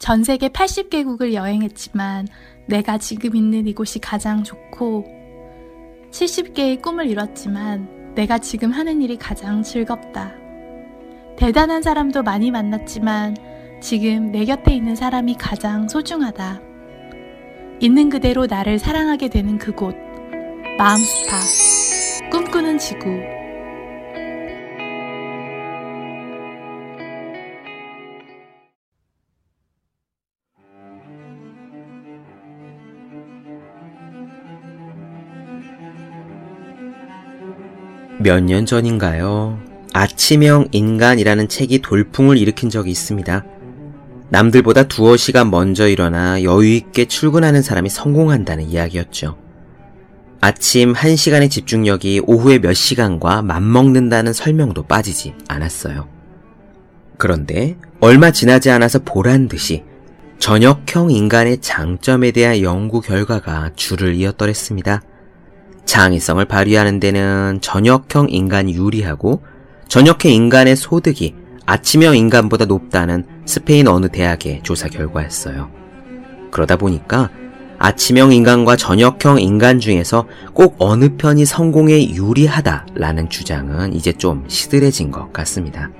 전 세계 80개국을 여행했지만 내가 지금 있는 이곳이 가장 좋고 70개의 꿈을 이뤘지만 내가 지금 하는 일이 가장 즐겁다. 대단한 사람도 많이 만났지만 지금 내 곁에 있는 사람이 가장 소중하다. 있는 그대로 나를 사랑하게 되는 그곳. 마음스파. 꿈꾸는 지구. 몇 년 전인가요? 아침형 인간이라는 책이 돌풍을 일으킨 적이 있습니다. 남들보다 두어 시간 먼저 일어나 여유있게 출근하는 사람이 성공한다는 이야기였죠. 아침 1시간의 집중력이 오후에 몇 시간과 맞먹는다는 설명도 빠지지 않았어요. 그런데 얼마 지나지 않아서 보란 듯이 저녁형 인간의 장점에 대한 연구 결과가 줄을 이었더랬습니다. 창의성을 발휘하는 데는 저녁형 인간이 유리하고 저녁형 인간의 소득이 아침형 인간보다 높다는 스페인 어느 대학의 조사 결과였어요. 그러다 보니까 아침형 인간과 저녁형 인간 중에서 꼭 어느 편이 성공에 유리하다라는 주장은 이제 좀 시들해진 것 같습니다.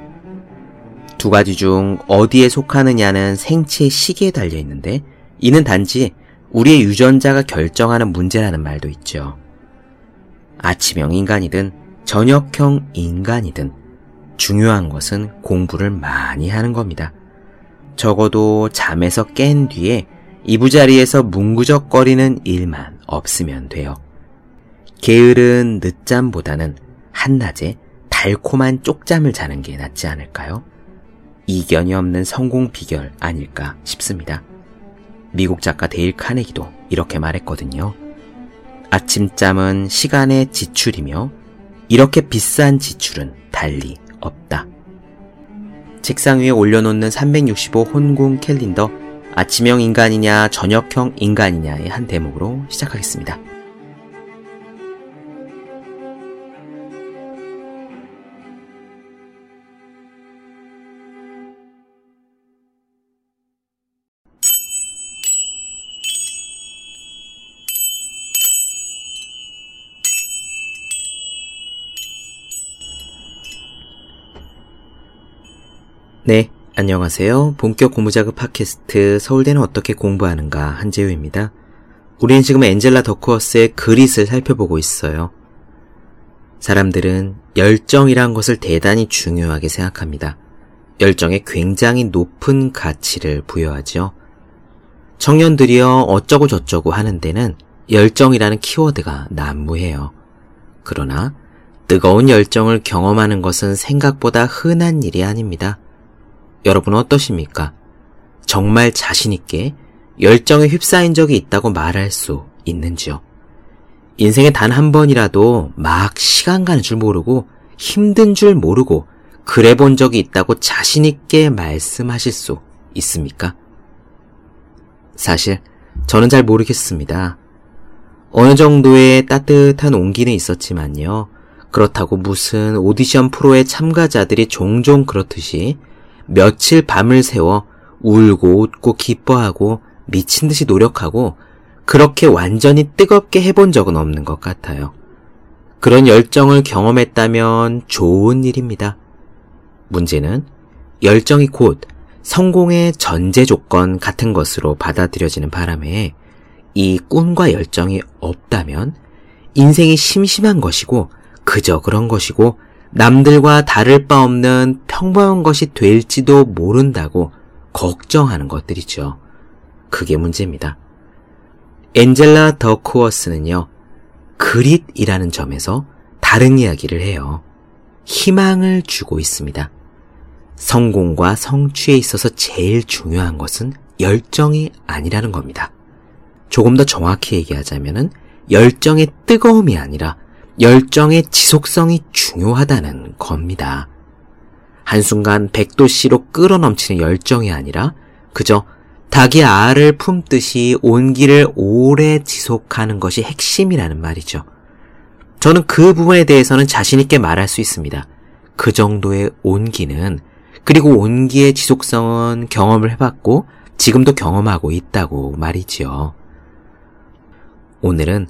두 가지 중 어디에 속하느냐는 생체의 시기에 달려 있는데 이는 단지 우리의 유전자가 결정하는 문제라는 말도 있죠. 아침형 인간이든 저녁형 인간이든 중요한 것은 공부를 많이 하는 겁니다. 적어도 잠에서 깬 뒤에 이부자리에서 뭉구적거리는 일만 없으면 돼요. 게으른 늦잠보다는 한낮에 달콤한 쪽잠을 자는 게 낫지 않을까요? 이견이 없는 성공 비결 아닐까 싶습니다. 미국 작가 데일 카네기도 이렇게 말했거든요. 아침잠은 시간의 지출이며 이렇게 비싼 지출은 달리 없다. 책상 위에 올려놓는 365 혼궁 캘린더 아침형 인간이냐 저녁형 인간이냐의 한 대목으로 시작하겠습니다. 안녕하세요. 본격 공부자극 팟캐스트 서울대는 어떻게 공부하는가 한재우입니다. 우리는 지금 엔젤라 더크워스의 그릿을 살펴보고 있어요. 사람들은 열정이란 것을 대단히 중요하게 생각합니다. 열정에 굉장히 높은 가치를 부여하죠. 청년들이여 어쩌고 저쩌고 하는 데는 열정이라는 키워드가 난무해요. 그러나 뜨거운 열정을 경험하는 것은 생각보다 흔한 일이 아닙니다. 여러분은 어떠십니까? 정말 자신있게 열정에 휩싸인 적이 있다고 말할 수 있는지요? 인생에 단 한 번이라도 막 시간 가는 줄 모르고 힘든 줄 모르고 그래 본 적이 있다고 자신있게 말씀하실 수 있습니까? 사실 저는 잘 모르겠습니다. 어느 정도의 따뜻한 온기는 있었지만요. 그렇다고 무슨 오디션 프로의 참가자들이 종종 그렇듯이 며칠 밤을 새워 울고 웃고 기뻐하고 미친 듯이 노력하고 그렇게 완전히 뜨겁게 해본 적은 없는 것 같아요. 그런 열정을 경험했다면 좋은 일입니다. 문제는 열정이 곧 성공의 전제 조건 같은 것으로 받아들여지는 바람에 이 꿈과 열정이 없다면 인생이 심심한 것이고 그저 그런 것이고 남들과 다를 바 없는 평범한 것이 될지도 모른다고 걱정하는 것들이죠. 그게 문제입니다. 엔젤라 더쿠어스는요, 그릿이라는 점에서 다른 이야기를 해요. 희망을 주고 있습니다. 성공과 성취에 있어서 제일 중요한 것은 열정이 아니라는 겁니다. 조금 더 정확히 얘기하자면 열정의 뜨거움이 아니라 열정의 지속성이 중요하다는 겁니다. 한순간 100도씨로 끌어넘치는 열정이 아니라 그저 닭이 알을 품듯이 온기를 오래 지속하는 것이 핵심이라는 말이죠. 저는 그 부분에 대해서는 자신있게 말할 수 있습니다. 그 정도의 온기는, 그리고 온기의 지속성은 경험을 해봤고, 지금도 경험하고 있다고 말이지요. 오늘은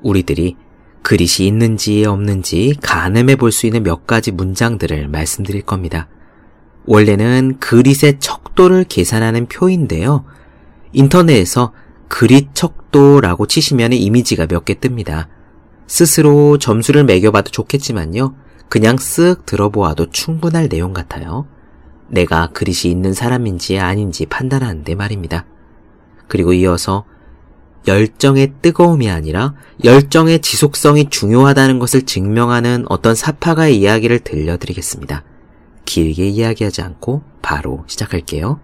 우리들이 그릿이 있는지 없는지 가늠해 볼 수 있는 몇 가지 문장들을 말씀드릴 겁니다. 원래는 그릿의 척도를 계산하는 표인데요. 인터넷에서 그릿 척도라고 치시면 이미지가 몇 개 뜹니다. 스스로 점수를 매겨봐도 좋겠지만요. 그냥 쓱 들어보아도 충분할 내용 같아요. 내가 그릿이 있는 사람인지 아닌지 판단하는데 말입니다. 그리고 이어서 열정의 뜨거움이 아니라 열정의 지속성이 중요하다는 것을 증명하는 어떤 사파가의 이야기를 들려드리겠습니다. 길게 이야기하지 않고 바로 시작할게요.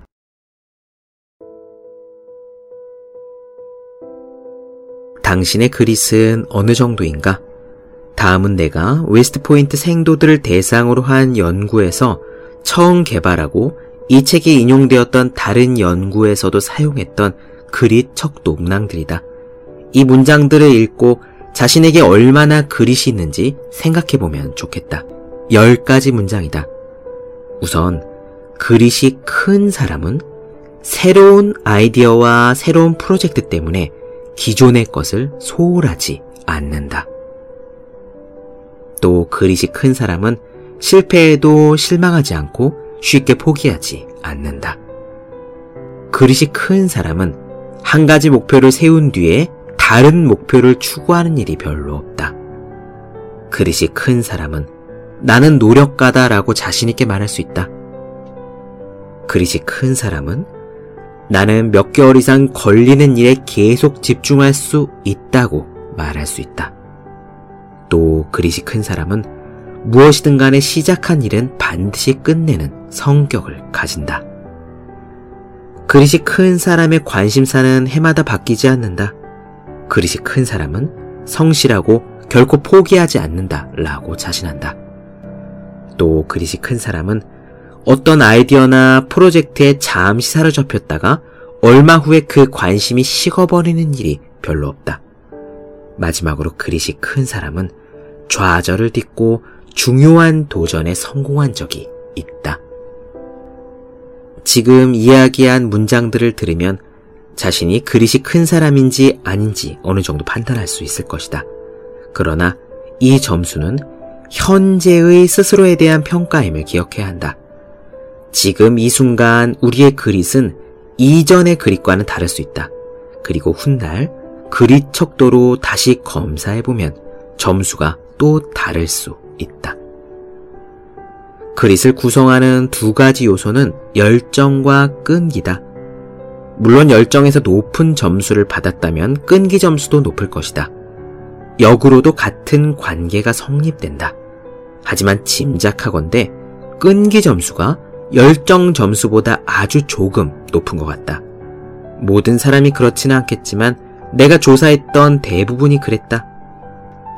당신의 grit은 어느 정도인가? 다음은 내가 웨스트포인트 생도들을 대상으로 한 연구에서 처음 개발하고 이 책에 인용되었던 다른 연구에서도 사용했던 grit 척도 문항들이다. 이 문장들을 읽고 자신에게 얼마나 grit이 있는지 생각해보면 좋겠다. 열 가지 문장이다. 우선, grit이 큰 사람은 새로운 아이디어와 새로운 프로젝트 때문에 기존의 것을 소홀하지 않는다. 또 그릿이 큰 사람은 실패해도 실망하지 않고 쉽게 포기하지 않는다. 그릇이 큰 사람은 한 가지 목표를 세운 뒤에 다른 목표를 추구하는 일이 별로 없다. 그릇이 큰 사람은 나는 노력가다라고 자신있게 말할 수 있다. 그릇이 큰 사람은 나는 몇 개월 이상 걸리는 일에 계속 집중할 수 있다고 말할 수 있다. 또 그릇이 큰 사람은 무엇이든 간에 시작한 일은 반드시 끝내는 성격을 가진다. 그릇이 큰 사람의 관심사는 해마다 바뀌지 않는다. 그릇이 큰 사람은 성실하고 결코 포기하지 않는다. 라고 자신한다. 또 그릇이 큰 사람은 어떤 아이디어나 프로젝트에 잠시 사로잡혔다가 얼마 후에 그 관심이 식어버리는 일이 별로 없다. 마지막으로 그릇이 큰 사람은 좌절을 딛고 중요한 도전에 성공한 적이 있다. 지금 이야기한 문장들을 들으면 자신이 그릇이 큰 사람인지 아닌지 어느 정도 판단할 수 있을 것이다. 그러나 이 점수는 현재의 스스로에 대한 평가임을 기억해야 한다. 지금 이 순간 우리의 그릿은 이전의 그릿과는 다를 수 있다. 그리고 훗날 그릿 척도로 다시 검사해보면 점수가 또 다를 수 있다. 그릿을 구성하는 두 가지 요소는 열정과 끈기다. 물론 열정에서 높은 점수를 받았다면 끈기 점수도 높을 것이다. 역으로도 같은 관계가 성립된다. 하지만 짐작하건대 끈기 점수가 열정 점수보다 아주 조금 높은 것 같다. 모든 사람이 그렇지는 않겠지만 내가 조사했던 대부분이 그랬다.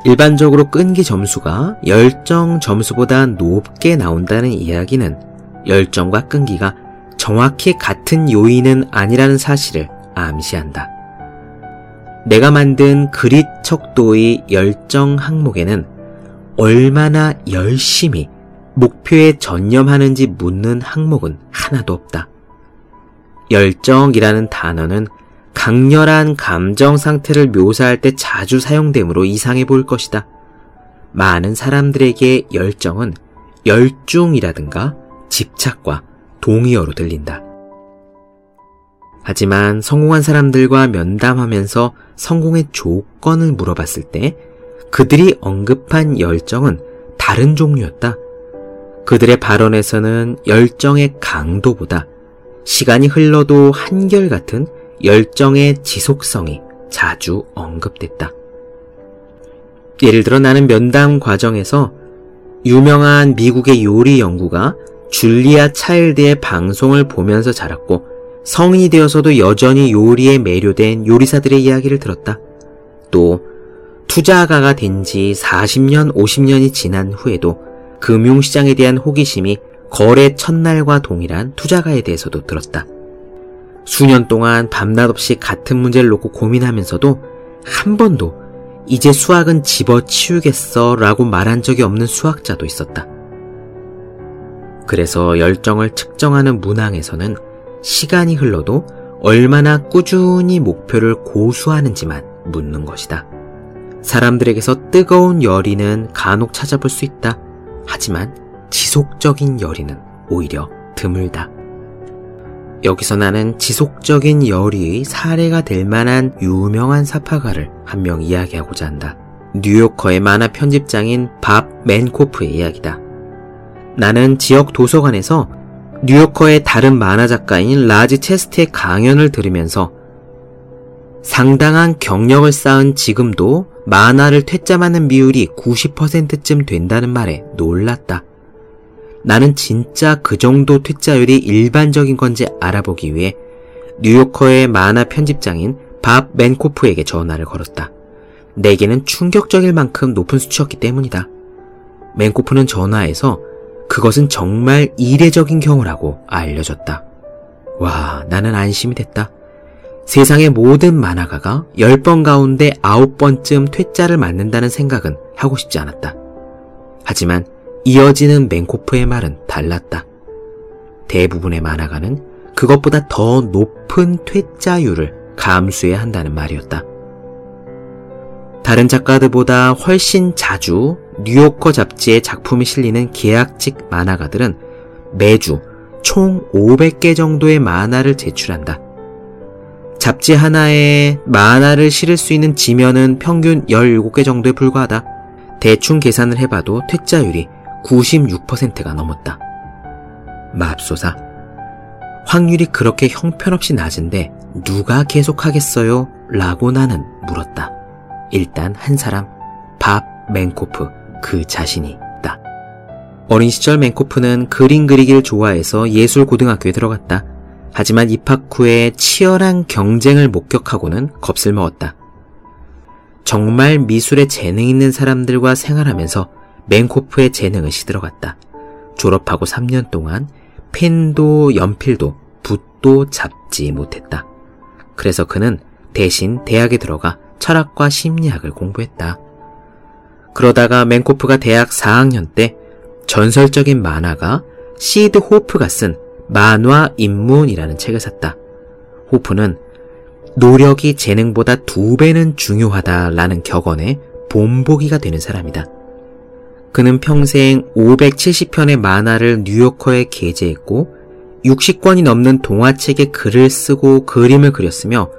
일반적으로 끈기 점수가 열정 점수보다 높게 나온다는 이야기는 열정과 끈기가 정확히 같은 요인은 아니라는 사실을 암시한다. 내가 만든 그릿 척도의 열정 항목에는 얼마나 열심히 목표에 전념하는지 묻는 항목은 하나도 없다. 열정이라는 단어는 강렬한 감정 상태를 묘사할 때 자주 사용되므로 이상해 보일 것이다. 많은 사람들에게 열정은 열중이라든가 집착과 동의어로 들린다. 하지만 성공한 사람들과 면담하면서 성공의 조건을 물어봤을 때 그들이 언급한 열정은 다른 종류였다. 그들의 발언에서는 열정의 강도보다 시간이 흘러도 한결같은 열정의 지속성이 자주 언급됐다. 예를 들어 나는 면담 과정에서 유명한 미국의 요리 연구가 줄리아 차일드의 방송을 보면서 자랐고 성인이 되어서도 여전히 요리에 매료된 요리사들의 이야기를 들었다. 또 투자가가 된 지 40년, 50년이 지난 후에도 금융시장에 대한 호기심이 거래 첫날과 동일한 투자가에 대해서도 들었다. 수년 동안 밤낮 없이 같은 문제를 놓고 고민하면서도 한 번도 이제 수학은 집어치우겠어 라고 말한 적이 없는 수학자도 있었다. 그래서 열정을 측정하는 문항에서는 시간이 흘러도 얼마나 꾸준히 목표를 고수하는지만 묻는 것이다. 사람들에게서 뜨거운 열의는 간혹 찾아볼 수 있다. 하지만 지속적인 열의는 오히려 드물다. 여기서 나는 지속적인 열의의 사례가 될 만한 유명한 사파가를 한 명 이야기하고자 한다. 뉴요커의 만화 편집장인 밥 맨코프의 이야기다. 나는 지역 도서관에서 뉴요커의 다른 만화 작가인 라즈 채스트의 강연을 들으면서 상당한 경력을 쌓은 지금도 만화를 퇴짜하는 비율이 90%쯤 된다는 말에 놀랐다. 나는 진짜 그 정도 퇴짜율이 일반적인 건지 알아보기 위해 뉴요커의 만화 편집장인 밥 맨코프에게 전화를 걸었다. 내게는 충격적일 만큼 높은 수치였기 때문이다. 맨코프는 전화에서 그것은 정말 이례적인 경우라고 알려줬다. 와, 나는 안심이 됐다. 세상의 모든 만화가가 10번 가운데 9번쯤 퇴짜를 맞는다는 생각은 하고 싶지 않았다. 하지만 이어지는 맹코프의 말은 달랐다. 대부분의 만화가는 그것보다 더 높은 퇴짜율을 감수해야 한다는 말이었다. 다른 작가들보다 훨씬 자주 뉴요커 잡지에 작품이 실리는 계약직 만화가들은 매주 총 500개 정도의 만화를 제출한다. 잡지 하나에 만화를 실을 수 있는 지면은 평균 17개 정도에 불과하다. 대충 계산을 해봐도 퇴짜율이 96%가 넘었다. 맙소사. 확률이 그렇게 형편없이 낮은데 누가 계속하겠어요? 라고 나는 물었다. 일단 한 사람, 밥 맨코프 그 자신이 있다. 어린 시절 맨코프는 그림 그리기를 좋아해서 예술고등학교에 들어갔다. 하지만 입학 후에 치열한 경쟁을 목격하고는 겁을 먹었다. 정말 미술에 재능 있는 사람들과 생활하면서 맨코프의 재능을 시들어갔다. 졸업하고 3년 동안 펜도 연필도 붓도 잡지 못했다. 그래서 그는 대신 대학에 들어가 철학과 심리학을 공부했다. 그러다가 맨코프가 대학 4학년 때 전설적인 만화가 시드 호프가 쓴 만화 입문이라는 책을 샀다. 호프는 노력이 재능보다 두 배는 중요하다라는 격언에 본보기가 되는 사람이다. 그는 평생 570편의 만화를 뉴요커에 게재했고 60권이 넘는 동화책에 글을 쓰고 그림을 그렸으며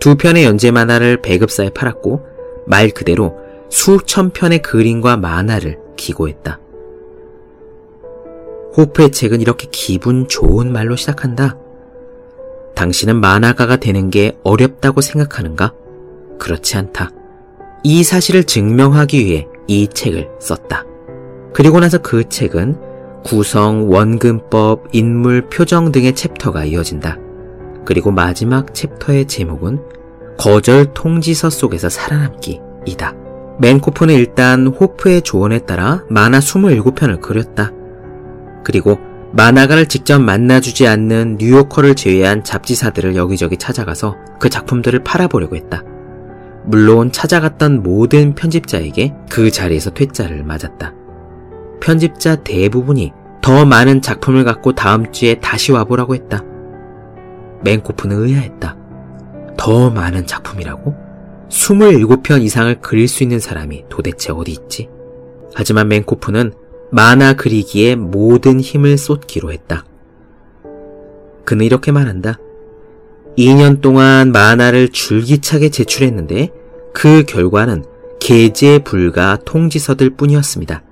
두 편의 연재 만화를 배급사에 팔았고 말 그대로 수천 편의 그림과 만화를 기고했다. 호프의 책은 이렇게 기분 좋은 말로 시작한다. 당신은 만화가가 되는 게 어렵다고 생각하는가? 그렇지 않다. 이 사실을 증명하기 위해 이 책을 썼다. 그리고 나서 그 책은 구성, 원근법, 인물, 표정 등의 챕터가 이어진다. 그리고 마지막 챕터의 제목은 거절 통지서 속에서 살아남기이다. 맨코프는 일단 호프의 조언에 따라 만화 27편을 그렸다. 그리고 만화가를 직접 만나주지 않는 뉴요커를 제외한 잡지사들을 여기저기 찾아가서 그 작품들을 팔아보려고 했다. 물론 찾아갔던 모든 편집자에게 그 자리에서 퇴짜를 맞았다. 편집자 대부분이 더 많은 작품을 갖고 다음 주에 다시 와보라고 했다. 맨코프는 의아했다. 더 많은 작품이라고? 27편 이상을 그릴 수 있는 사람이 도대체 어디 있지? 하지만 맨코프는 만화 그리기에 모든 힘을 쏟기로 했다. 그는 이렇게 말한다. 2년 동안 만화를 줄기차게 제출했는데 그 결과는 게재 불가 통지서들 뿐이었습니다.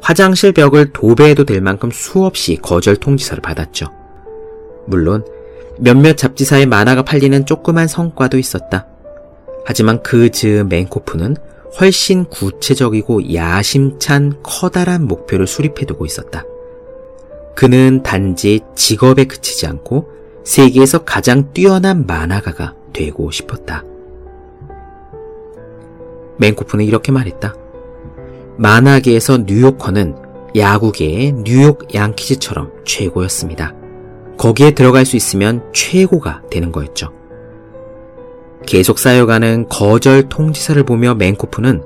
화장실 벽을 도배해도 될 만큼 수없이 거절 통지서를 받았죠. 물론 몇몇 잡지사의 만화가 팔리는 조그만 성과도 있었다. 하지만 그 즈음 맨코프는 훨씬 구체적이고 야심찬 커다란 목표를 수립해두고 있었다. 그는 단지 직업에 그치지 않고 세계에서 가장 뛰어난 만화가가 되고 싶었다. 맨코프는 이렇게 말했다. 만화계에서 뉴요커는 야구계의 뉴욕 양키즈처럼 최고였습니다. 거기에 들어갈 수 있으면 최고가 되는 거였죠. 계속 쌓여가는 거절 통지서를 보며 맨코프는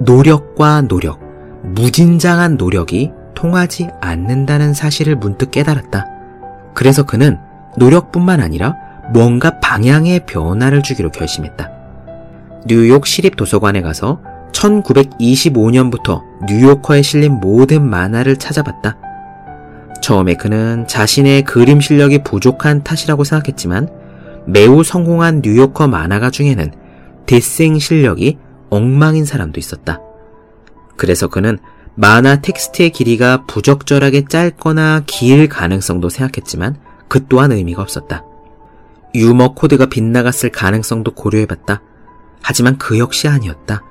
노력과 노력, 무진장한 노력이 통하지 않는다는 사실을 문득 깨달았다. 그래서 그는 노력뿐만 아니라 뭔가 방향의 변화를 주기로 결심했다. 뉴욕 시립 도서관에 가서 1925년부터 뉴요커에 실린 모든 만화를 찾아봤다. 처음에 그는 자신의 그림 실력이 부족한 탓이라고 생각했지만 매우 성공한 뉴요커 만화가 중에는 데생 실력이 엉망인 사람도 있었다. 그래서 그는 만화 텍스트의 길이가 부적절하게 짧거나 길 가능성도 생각했지만 그 또한 의미가 없었다. 유머 코드가 빗나갔을 가능성도 고려해봤다. 하지만 그 역시 아니었다.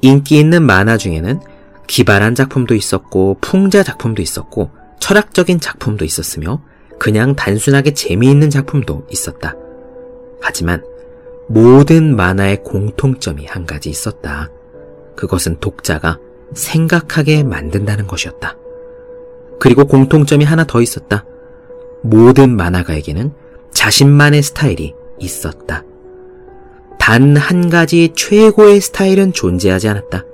인기 있는 만화 중에는 기발한 작품도 있었고 풍자 작품도 있었고 철학적인 작품도 있었으며 그냥 단순하게 재미있는 작품도 있었다. 하지만 모든 만화의 공통점이 한 가지 있었다. 그것은 독자가 생각하게 만든다는 것이었다. 그리고 공통점이 하나 더 있었다. 모든 만화가에게는 자신만의 스타일이 있었다. 단 한 가지 최고의 스타일은 존재하지 않았다.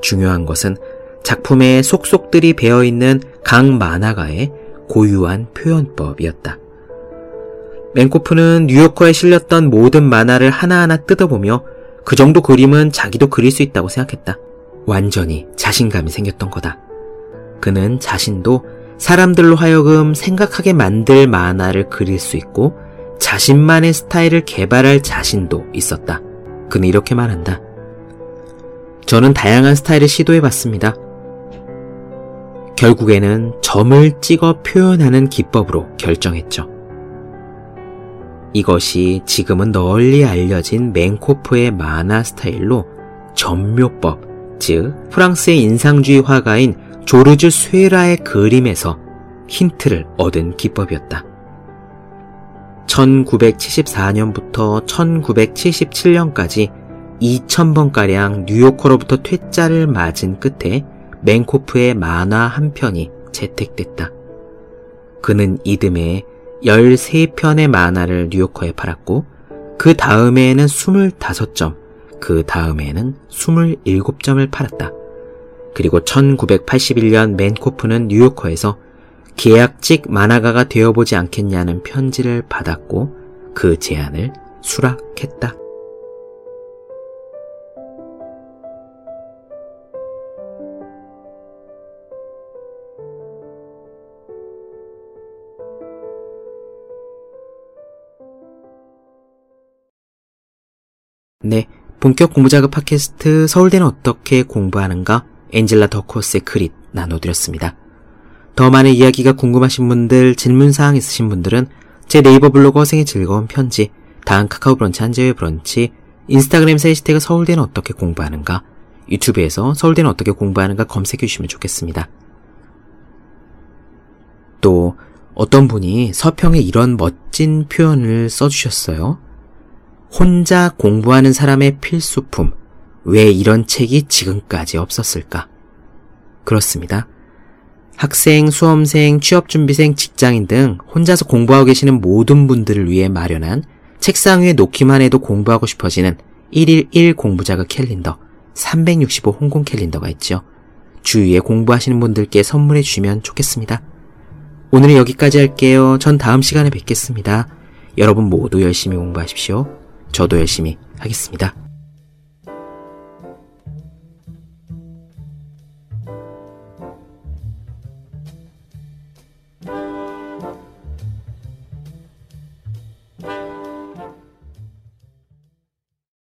중요한 것은 작품에 속속들이 배어있는 각 만화가의 고유한 표현법이었다. 맨코프는 뉴요커에 실렸던 모든 만화를 하나하나 뜯어보며 그 정도 그림은 자기도 그릴 수 있다고 생각했다. 완전히 자신감이 생겼던 거다. 그는 자신도 사람들로 하여금 생각하게 만들 만화를 그릴 수 있고 자신만의 스타일을 개발할 자신도 있었다. 그는 이렇게 말한다. 저는 다양한 스타일을 시도해 봤습니다. 결국에는 점을 찍어 표현하는 기법으로 결정했죠. 이것이 지금은 널리 알려진 맨코프의 만화 스타일로 전묘법, 즉 프랑스의 인상주의 화가인 조르주 스웨라의 그림에서 힌트를 얻은 기법이었다. 1974년부터 1977년까지 2000번가량 뉴요커로부터 퇴짜를 맞은 끝에 맨코프의 만화 한 편이 채택됐다. 그는 이듬해 13편의 만화를 뉴요커에 팔았고 그 다음해에는 25점, 그 다음해에는 27점을 팔았다. 그리고 1981년 맨코프는 뉴요커에서 계약직 만화가가 되어보지 않겠냐는 편지를 받았고 그 제안을 수락했다. 네, 본격 공부작업 팟캐스트 서울대는 어떻게 공부하는가 엔젤라 더코스의 크릿 나눠드렸습니다. 더 많은 이야기가 궁금하신 분들, 질문사항 있으신 분들은 제 네이버 블로그 어생의 즐거운 편지, 다음 카카오 브런치 한재회 브런치, 인스타그램 세시태그 서울대는 어떻게 공부하는가, 유튜브에서 서울대는 어떻게 공부하는가 검색해 주시면 좋겠습니다. 또 어떤 분이 서평에 이런 멋진 표현을 써주셨어요. 혼자 공부하는 사람의 필수품. 왜 이런 책이 지금까지 없었을까? 그렇습니다. 학생, 수험생, 취업준비생, 직장인 등 혼자서 공부하고 계시는 모든 분들을 위해 마련한 책상 위에 놓기만 해도 공부하고 싶어지는 1일 1 공부 자극 캘린더 365 홍콩 캘린더가 있죠. 주위에 공부하시는 분들께 선물해 주시면 좋겠습니다. 오늘은 여기까지 할게요. 전 다음 시간에 뵙겠습니다. 여러분 모두 열심히 공부하십시오. 저도 열심히 하겠습니다.